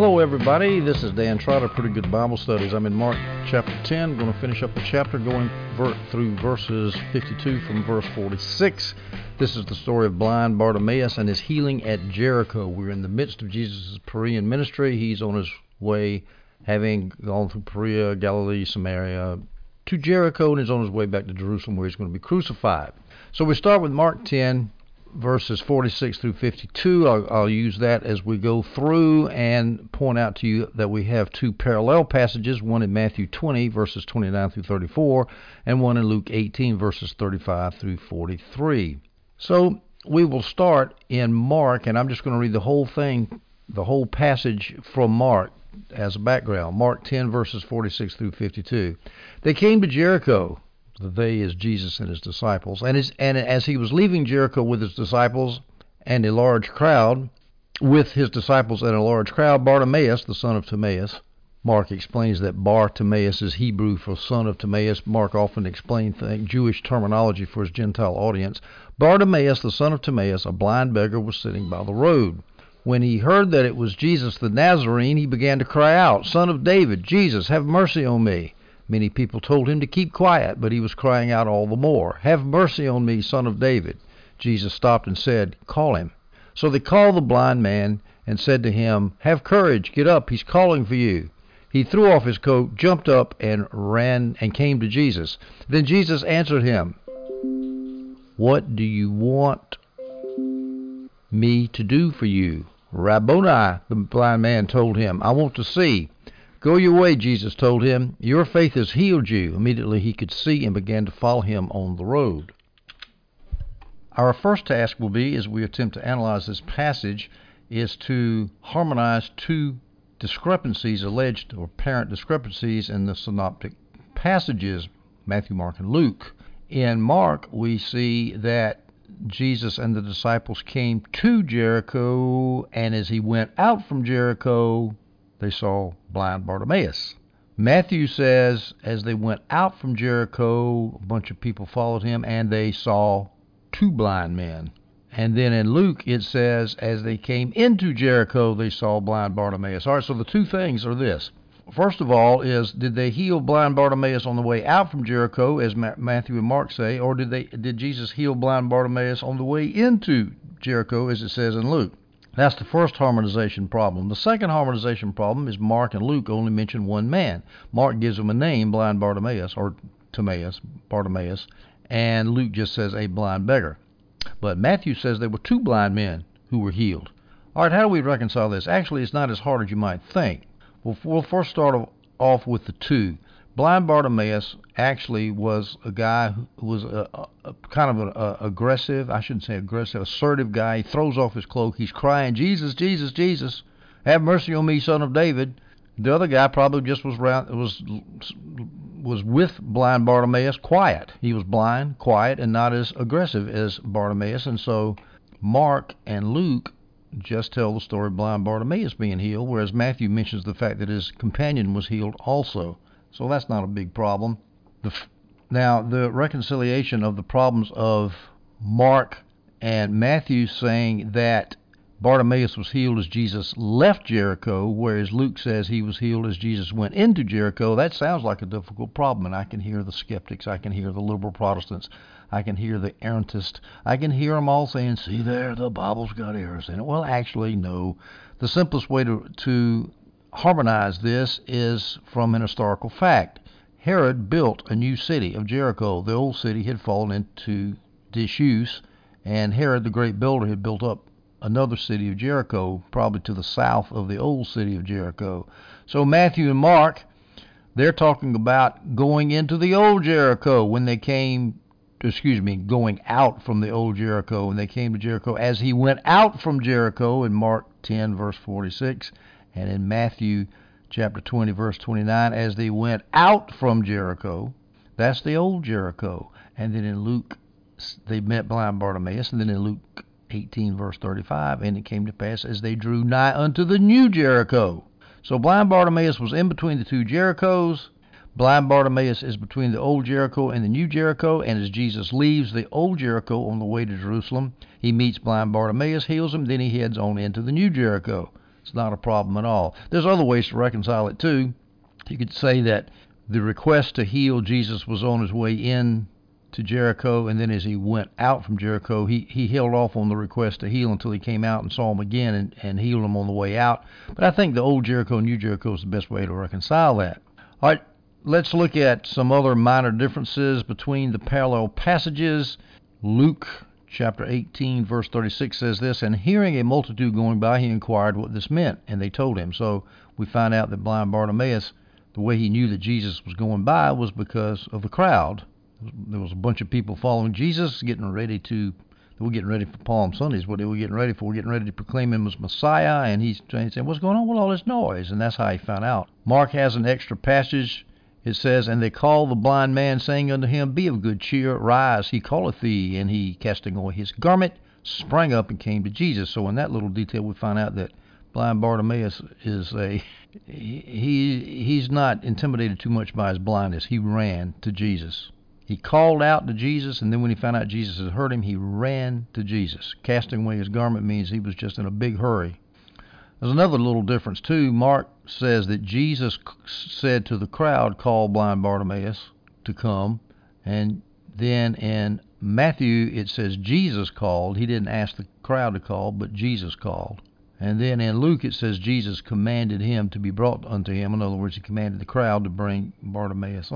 Hello, everybody. This is Dan Trotter, Pretty Good Bible Studies. I'm in Mark chapter 10. Going to finish up the chapter going through verses 52 from verse 46. This is the story of blind Bartimaeus and his healing at Jericho. We're in the midst of Jesus' Perean ministry. He's on his way, having gone through Perea, Galilee, Samaria, to Jericho, and is on his way back to Jerusalem where he's going to be crucified. So we start with Mark 10, verses 46 through 52. I'll, I'll, use that as we go through and point out to you that we have two parallel passages one in Matthew 20, verses 29 through 34, and one in Luke 18, verses 35 through 43. So we will start in Mark, and I'm just going to read the whole thing, the whole passage from Mark as a background. Mark 10, verses 46 through 52. They came to Jericho the they is Jesus and his disciples. And, his, and as he was leaving Jericho with his disciples and a large crowd, with his disciples and a large crowd, Bartimaeus, the son of Timaeus, Mark explains that Bartimaeus is Hebrew for son of Timaeus. Mark often explains Jewish terminology for his Gentile audience. Bartimaeus, the son of Timaeus, a blind beggar, was sitting by the road. When he heard that it was Jesus the Nazarene, he began to cry out, Son of David, Jesus, have mercy on me. Many people told him to keep quiet, but he was crying out all the more, Have mercy on me, son of David. Jesus stopped and said, Call him. So they called the blind man and said to him, Have courage, get up, he's calling for you. He threw off his coat, jumped up, and ran and came to Jesus. Then Jesus answered him, What do you want me to do for you? Rabboni, the blind man told him, I want to see. Go your way, Jesus told him. Your faith has healed you. Immediately he could see and began to follow him on the road. Our first task will be, as we attempt to analyze this passage, is to harmonize two discrepancies, alleged or apparent discrepancies in the synoptic passages, Matthew, Mark, and Luke. In Mark, we see that Jesus and the disciples came to Jericho, and as he went out from Jericho, they saw blind Bartimaeus. Matthew says, as they went out from Jericho, a bunch of people followed him, and they saw two blind men. And then in Luke, it says, as they came into Jericho, they saw blind Bartimaeus. All right, so the two things are this. First of all, is did they heal blind Bartimaeus on the way out from Jericho, as Matthew and Mark say, or did they did Jesus heal blind Bartimaeus on the way into Jericho, as it says in Luke? That's the first harmonization problem. The second harmonization problem is Mark and Luke only mention one man. Mark gives him a name, blind Bartimaeus, or Timaeus, Bartimaeus, and Luke just says a blind beggar. But Matthew says there were two blind men who were healed. All right, how do we reconcile this? Actually, it's not as hard as you might think. Well, we'll first start off with the two. Blind Bartimaeus actually was a guy who was a, a, kind of an aggressive, I shouldn't say aggressive, assertive guy. He throws off his cloak. He's crying, Jesus, Jesus, Jesus, have mercy on me, son of David. The other guy probably just was was was with blind Bartimaeus, quiet. He was blind, quiet, and not as aggressive as Bartimaeus. And so Mark and Luke just tell the story of blind Bartimaeus being healed, whereas Matthew mentions the fact that his companion was healed also. So that's not a big problem. The, now, the reconciliation of the problems of Mark and Matthew saying that Bartimaeus was healed as Jesus left Jericho, whereas Luke says he was healed as Jesus went into Jericho, that sounds like a difficult problem. And I can hear the skeptics, I can hear the liberal Protestants, I can hear the errantists, I can hear them all saying, see there, the Bible's got errors in it. Well, actually, no. The simplest way to, to harmonize this is from an historical fact. Herod built a new city of Jericho. The old city had fallen into disuse, and Herod the great builder had built up another city of Jericho, probably to the south of the old city of Jericho. So Matthew and Mark, they're talking about going into the old Jericho when they came, excuse me, going out from the old Jericho when they came to Jericho. As he went out from Jericho in Mark 10, verse 46, and in Matthew chapter 20, verse 29, as they went out from Jericho, that's the old Jericho. And then in Luke, they met blind Bartimaeus. And then in Luke 18, verse 35, and it came to pass as they drew nigh unto the new Jericho. So blind Bartimaeus was in between the two Jerichos. Blind Bartimaeus is between the old Jericho and the new Jericho, and as Jesus leaves the old Jericho on the way to Jerusalem, he meets blind Bartimaeus, heals him, then he heads on into the new Jericho. It's not a problem at all. There's other ways to reconcile it too. You could say that the request to heal Jesus was on his way in to Jericho, and then as he went out from Jericho, he, he held off on the request to heal until he came out and saw him again and, and healed him on the way out. But I think the old Jericho and new Jericho is the best way to reconcile that. All right, let's look at some other minor differences between the parallel passages. Luke chapter 18, verse 36 says this, And hearing a multitude going by, he inquired what this meant, and they told him. So we find out that blind Bartimaeus, the way he knew that Jesus was going by was because of the crowd there was a bunch of people following Jesus, getting ready to. They were getting ready for Palm Sundays. What they were getting ready for? We're getting ready to proclaim him as Messiah, and he's saying, "What's going on with all this noise?" And that's how he found out. Mark has an extra passage. It says, "And they called the blind man, saying unto him, Be of good cheer, rise, he calleth thee. And he, casting away his garment, sprang up and came to Jesus." So in that little detail, we find out that blind Bartimaeus is a he he's not intimidated too much by his blindness. He ran to Jesus. He called out to Jesus, and then when he found out Jesus had heard him, he ran to Jesus. Casting away his garment means he was just in a big hurry. There's another little difference, too. Mark says that Jesus said to the crowd, Call blind Bartimaeus to come. And then in Matthew, it says Jesus called. He didn't ask the crowd to call, but Jesus called. And then in Luke, it says Jesus commanded him to be brought unto him. In other words, he commanded the crowd to bring Bartimaeus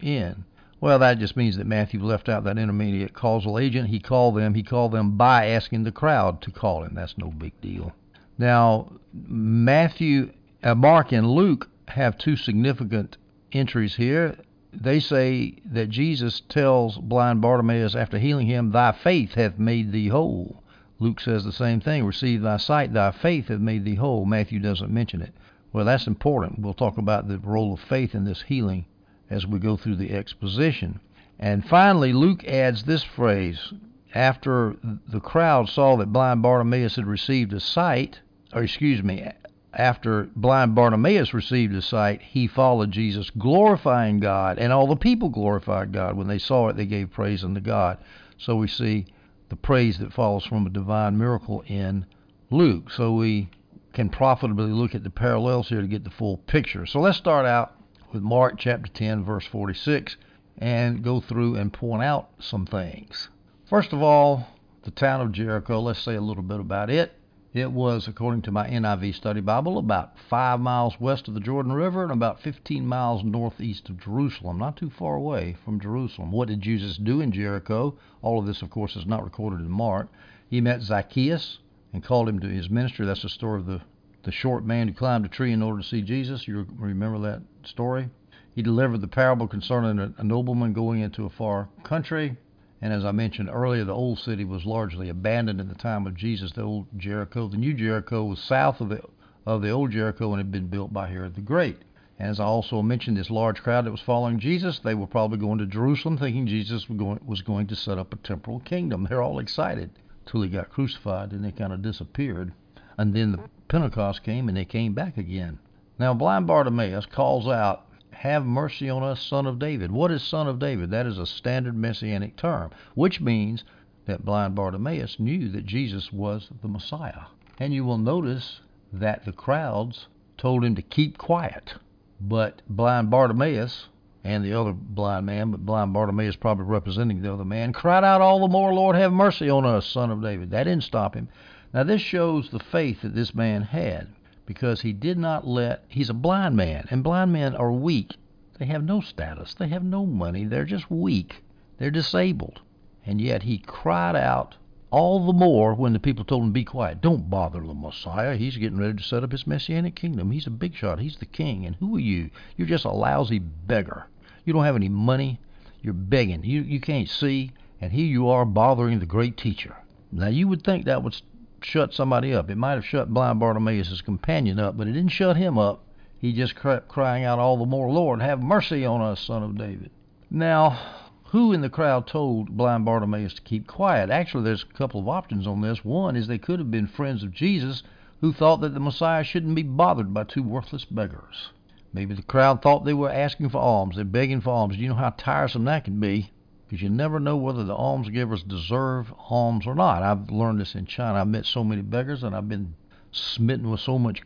in. Well, that just means that Matthew left out that intermediate causal agent. He called them. He called them by asking the crowd to call him. That's no big deal. Now, Matthew, uh, Mark, and Luke have two significant entries here. They say that Jesus tells blind Bartimaeus after healing him, "Thy faith hath made thee whole." Luke says the same thing. Receive thy sight. Thy faith hath made thee whole. Matthew doesn't mention it. Well, that's important. We'll talk about the role of faith in this healing as we go through the exposition. And finally, Luke adds this phrase after the crowd saw that blind Bartimaeus had received a sight, or excuse me, after blind Bartimaeus received a sight, he followed Jesus, glorifying God, and all the people glorified God. When they saw it, they gave praise unto God. So we see the praise that follows from a divine miracle in Luke. So we can profitably look at the parallels here to get the full picture. So let's start out with Mark chapter 10, verse 46, and go through and point out some things. First of all, the town of Jericho, let's say a little bit about it. It was, according to my NIV study Bible, about five miles west of the Jordan River and about 15 miles northeast of Jerusalem, not too far away from Jerusalem. What did Jesus do in Jericho? All of this, of course, is not recorded in Mark. He met Zacchaeus and called him to his ministry. That's the story of the the short man who climbed a tree in order to see Jesus. You remember that story? He delivered the parable concerning a, nobleman going into a far country. And as I mentioned earlier, the old city was largely abandoned in the time of Jesus, the old Jericho. The new Jericho was south of the of the old Jericho and had been built by Herod the Great. And as I also mentioned, this large crowd that was following Jesus, they were probably going to Jerusalem thinking Jesus was going, was going to set up a temporal kingdom. They're all excited till he got crucified and they kind of disappeared. And then the Pentecost came and they came back again. Now, blind Bartimaeus calls out, Have mercy on us, son of David. What is son of David? That is a standard messianic term, which means that blind Bartimaeus knew that Jesus was the Messiah. And you will notice that the crowds told him to keep quiet. But blind Bartimaeus and the other blind man, but blind Bartimaeus probably representing the other man, cried out all the more, Lord, have mercy on us, son of David. That didn't stop him. Now, this shows the faith that this man had because he did not let, he's a blind man, and blind men are weak. They have no status, they have no money, they're just weak, they're disabled. And yet he cried out all the more when the people told him, Be quiet, don't bother the Messiah. He's getting ready to set up his messianic kingdom. He's a big shot, he's the king. And who are you? You're just a lousy beggar. You don't have any money, you're begging, you, you can't see, and here you are bothering the great teacher. Now, you would think that would shut somebody up. It might have shut blind Bartimaeus' companion up, but it didn't shut him up. He just kept crying out all the more, Lord, have mercy on us, son of David. Now, who in the crowd told blind Bartimaeus to keep quiet? Actually, there's a couple of options on this. One is they could have been friends of Jesus who thought that the Messiah shouldn't be bothered by two worthless beggars. Maybe the crowd thought they were asking for alms. They're begging for alms. You know how tiresome that can be? Because you never know whether the almsgivers deserve alms or not. I've learned this in China. I've met so many beggars, and I've been smitten with so much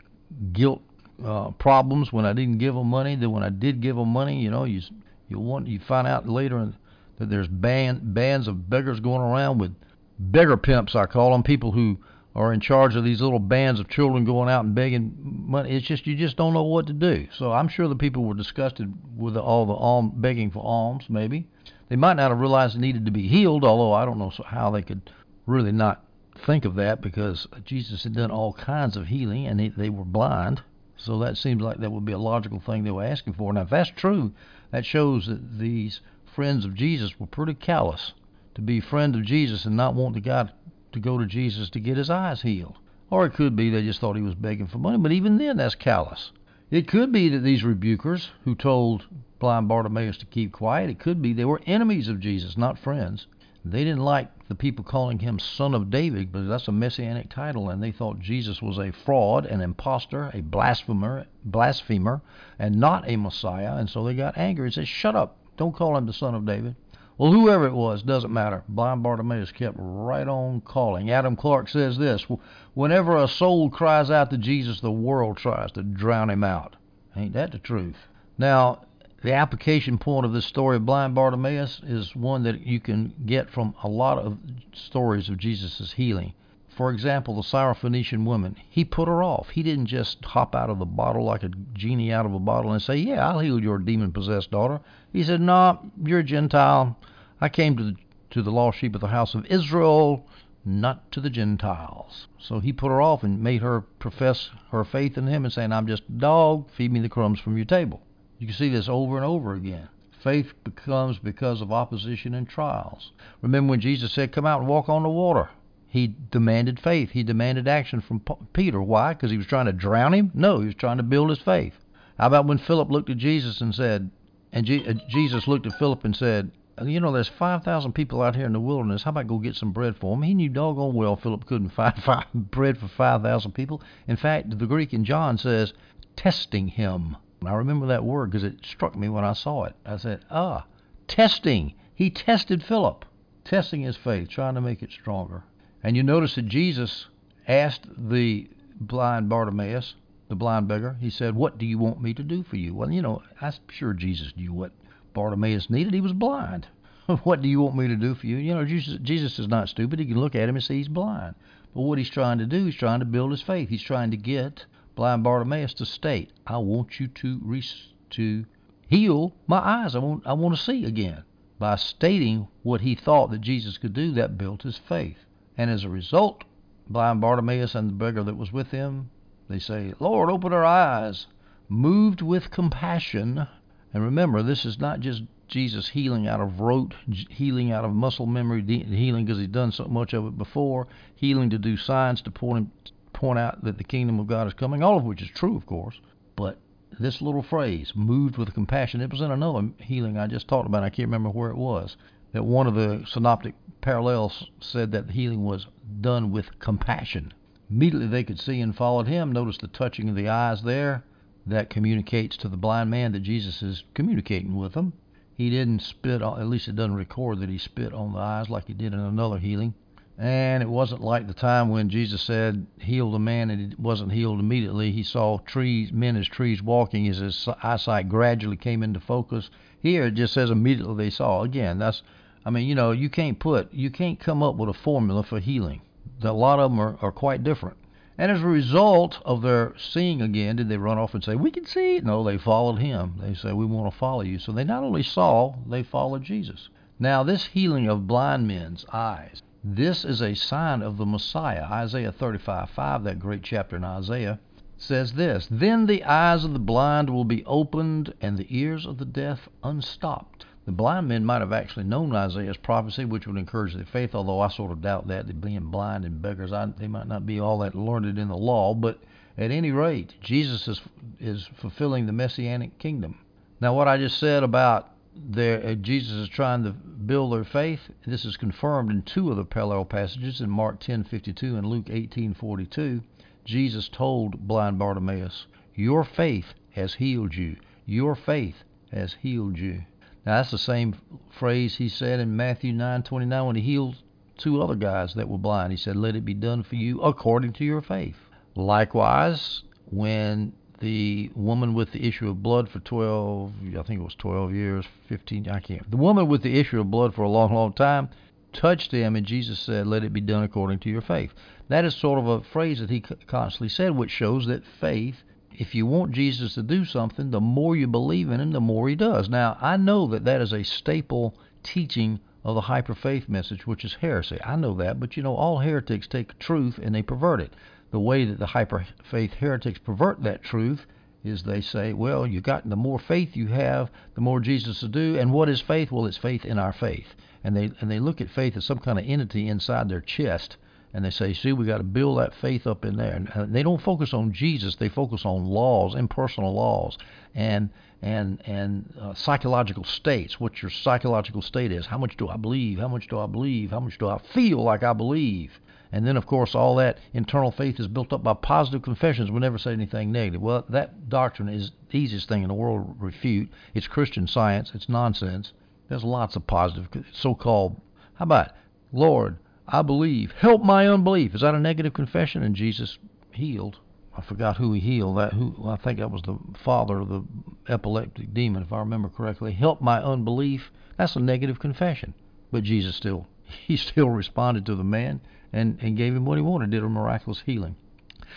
guilt uh, problems when I didn't give them money. That when I did give them money, you know, you you want you find out later that there's band bands of beggars going around with beggar pimps. I call them people who are in charge of these little bands of children going out and begging money. It's just you just don't know what to do. So I'm sure the people were disgusted with all the alm begging for alms. Maybe they might not have realized it needed to be healed. Although I don't know how they could really not think of that because Jesus had done all kinds of healing and they, they were blind. So that seems like that would be a logical thing they were asking for. Now, if that's true, that shows that these friends of Jesus were pretty callous to be friend of Jesus and not want the guy to go to Jesus to get his eyes healed. Or it could be they just thought he was begging for money, but even then, that's callous. It could be that these rebukers who told blind Bartimaeus to keep quiet, it could be they were enemies of Jesus, not friends. They didn't like the people calling him Son of David, but that's a messianic title, and they thought Jesus was a fraud, an impostor, a blasphemer, blasphemer, and not a Messiah, and so they got angry and said, "Shut up! Don't call him the Son of David." Well, whoever it was, doesn't matter. Blind Bartimaeus kept right on calling. Adam Clarke says this Whenever a soul cries out to Jesus, the world tries to drown him out. Ain't that the truth? Now, the application point of this story of blind Bartimaeus is one that you can get from a lot of stories of Jesus' healing. For example, the Syrophoenician woman, he put her off. He didn't just hop out of the bottle like a genie out of a bottle and say, Yeah, I'll heal your demon possessed daughter. He said, No, you're a Gentile. I came to the, to the lost sheep of the house of Israel, not to the Gentiles. So he put her off and made her profess her faith in him and saying, I'm just a dog, feed me the crumbs from your table. You can see this over and over again. Faith becomes because of opposition and trials. Remember when Jesus said, Come out and walk on the water? He demanded faith. He demanded action from Peter. Why? Because he was trying to drown him? No, he was trying to build his faith. How about when Philip looked at Jesus and said, and uh, Jesus looked at Philip and said, you know, there's 5,000 people out here in the wilderness. How about go get some bread for them? He knew doggone well Philip couldn't find five, bread for 5,000 people. In fact, the Greek in John says, testing him. I remember that word because it struck me when I saw it. I said, ah, testing. He tested Philip, testing his faith, trying to make it stronger. And you notice that Jesus asked the blind Bartimaeus, the blind beggar, he said, What do you want me to do for you? Well, you know, I'm sure Jesus knew what Bartimaeus needed. He was blind. what do you want me to do for you? You know, Jesus, Jesus is not stupid. He can look at him and see he's blind. But what he's trying to do, he's trying to build his faith. He's trying to get blind Bartimaeus to state, I want you to re- to heal my eyes. I want I want to see again. By stating what he thought that Jesus could do, that built his faith. And as a result, blind Bartimaeus and the beggar that was with him, they say, Lord, open our eyes. Moved with compassion. And remember, this is not just Jesus healing out of rote, healing out of muscle memory, healing because he's done so much of it before, healing to do signs to point him, point out that the kingdom of God is coming, all of which is true, of course. But this little phrase, moved with compassion, it was in another healing I just talked about. I can't remember where it was. That one of the synoptic parallels said that the healing was done with compassion. Immediately they could see and followed him. Notice the touching of the eyes there. That communicates to the blind man that Jesus is communicating with him. He didn't spit, at least it doesn't record that he spit on the eyes like he did in another healing. And it wasn't like the time when Jesus said, heal the man, and he wasn't healed immediately. He saw trees, men as trees walking as his eyesight gradually came into focus. Here it just says immediately they saw. Again, that's, I mean, you know, you can't put, you can't come up with a formula for healing. A lot of them are, are quite different. And as a result of their seeing again, did they run off and say, We can see? No, they followed him. They said, We want to follow you. So they not only saw, they followed Jesus. Now, this healing of blind men's eyes this is a sign of the Messiah. Isaiah 35 5, that great chapter in Isaiah, says this Then the eyes of the blind will be opened, and the ears of the deaf unstopped. The blind men might have actually known Isaiah's prophecy, which would encourage their faith, although I sort of doubt that. They being blind and beggars, I, they might not be all that learned in the law, but at any rate, Jesus is, is fulfilling the messianic kingdom. Now, what I just said about there uh, Jesus is trying to build their faith. This is confirmed in two of the parallel passages in Mark 10:52 and Luke 18:42. Jesus told blind Bartimaeus, "Your faith has healed you. Your faith has healed you." Now that's the same phrase he said in Matthew 9:29 when he healed two other guys that were blind. He said, "Let it be done for you according to your faith." Likewise, when the woman with the issue of blood for 12, I think it was 12 years, 15, I can't. The woman with the issue of blood for a long, long time touched him, and Jesus said, Let it be done according to your faith. That is sort of a phrase that he constantly said, which shows that faith, if you want Jesus to do something, the more you believe in him, the more he does. Now, I know that that is a staple teaching of the hyper faith message, which is heresy. I know that, but you know, all heretics take truth and they pervert it the way that the hyper faith heretics pervert that truth is they say, well, you got the more faith you have, the more Jesus will do. And what is faith? Well, it's faith in our faith. And they and they look at faith as some kind of entity inside their chest, and they say, see, we got to build that faith up in there. And they don't focus on Jesus; they focus on laws, impersonal laws, and and and uh, psychological states. What your psychological state is? How much do I believe? How much do I believe? How much do I feel like I believe? And then, of course, all that internal faith is built up by positive confessions. We never say anything negative. Well, that doctrine is the easiest thing in the world to refute. It's Christian science. It's nonsense. There's lots of positive, so-called. How about, Lord, I believe. Help my unbelief. Is that a negative confession? And Jesus healed. I forgot who he healed. That who I think that was the father of the epileptic demon, if I remember correctly. Help my unbelief. That's a negative confession. But Jesus still he still responded to the man and, and gave him what he wanted, did a miraculous healing.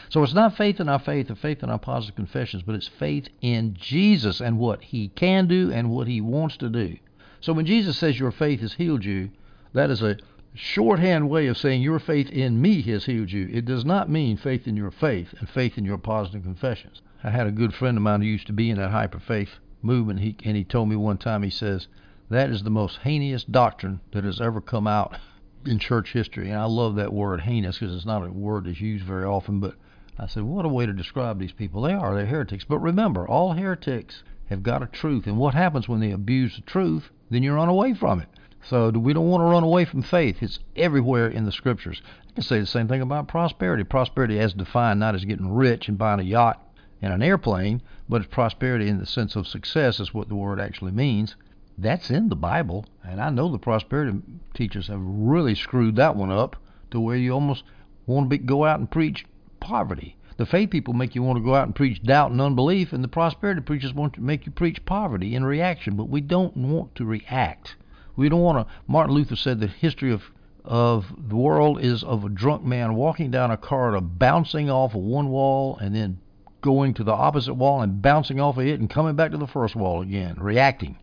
So it's not faith in our faith or faith in our positive confessions, but it's faith in Jesus and what he can do and what he wants to do. So when Jesus says your faith has healed you, that is a shorthand way of saying your faith in me has healed you. It does not mean faith in your faith and faith in your positive confessions. I had a good friend of mine who used to be in that hyper faith movement, he, and he told me one time, he says, that is the most heinous doctrine that has ever come out in church history. And I love that word heinous because it's not a word that's used very often. But I said, what a way to describe these people. They are, they're heretics. But remember, all heretics have got a truth. And what happens when they abuse the truth? Then you run away from it. So we don't want to run away from faith. It's everywhere in the scriptures. I can say the same thing about prosperity. Prosperity as defined not as getting rich and buying a yacht and an airplane, but it's prosperity in the sense of success is what the word actually means. That's in the Bible, and I know the prosperity teachers have really screwed that one up to where you almost want to be, go out and preach poverty. The faith people make you want to go out and preach doubt and unbelief, and the prosperity preachers want to make you preach poverty in reaction. But we don't want to react. We don't want to. Martin Luther said the history of of the world is of a drunk man walking down a corridor, bouncing off of one wall and then going to the opposite wall and bouncing off of it and coming back to the first wall again, reacting.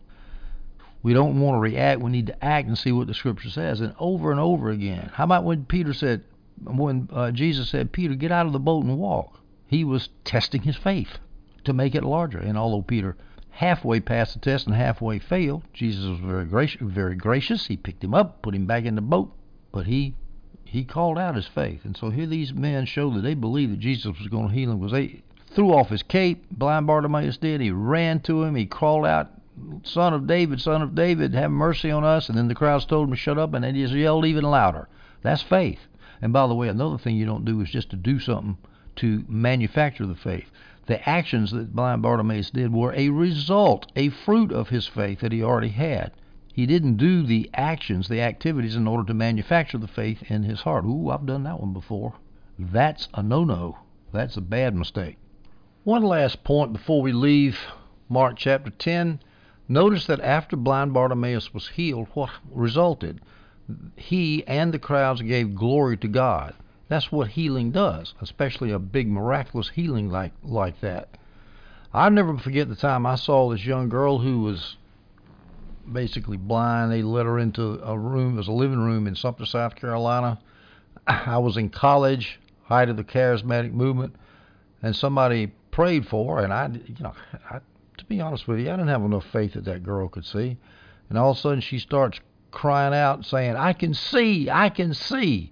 We don't want to react. We need to act and see what the Scripture says. And over and over again. How about when Peter said, when uh, Jesus said, Peter, get out of the boat and walk? He was testing his faith to make it larger. And although Peter halfway passed the test and halfway failed, Jesus was very gracious. Very gracious. He picked him up, put him back in the boat, but he he called out his faith. And so here these men show that they believed that Jesus was going to heal him. because they threw off his cape, blind Bartimaeus did. He ran to him. He crawled out Son of David, Son of David, have mercy on us. And then the crowds told him to shut up, and they just yelled even louder. That's faith. And by the way, another thing you don't do is just to do something to manufacture the faith. The actions that blind Bartimaeus did were a result, a fruit of his faith that he already had. He didn't do the actions, the activities, in order to manufacture the faith in his heart. Ooh, I've done that one before. That's a no no. That's a bad mistake. One last point before we leave Mark chapter 10 Notice that after blind Bartimaeus was healed, what resulted? He and the crowds gave glory to God. That's what healing does, especially a big miraculous healing like like that. I'll never forget the time I saw this young girl who was basically blind. They let her into a room, it was a living room in Sumter, South Carolina. I was in college, height of the charismatic movement, and somebody prayed for her, and I, you know, I to be honest with you, I didn't have enough faith that that girl could see. And all of a sudden she starts crying out saying, I can see, I can see.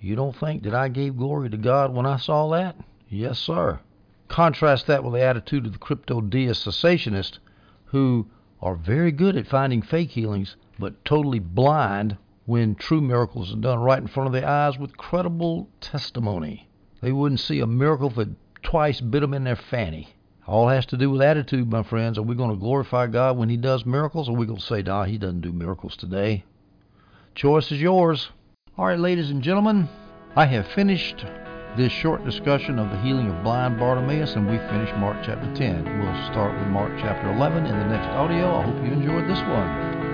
You don't think that I gave glory to God when I saw that? Yes, sir. Contrast that with the attitude of the crypto deist cessationists who are very good at finding fake healings, but totally blind when true miracles are done right in front of their eyes with credible testimony. They wouldn't see a miracle if it twice bit them in their fanny. All has to do with attitude, my friends. Are we going to glorify God when He does miracles, or are we going to say, nah, He doesn't do miracles today? Choice is yours. All right, ladies and gentlemen, I have finished this short discussion of the healing of blind Bartimaeus, and we finish Mark chapter 10. We'll start with Mark chapter 11 in the next audio. I hope you enjoyed this one.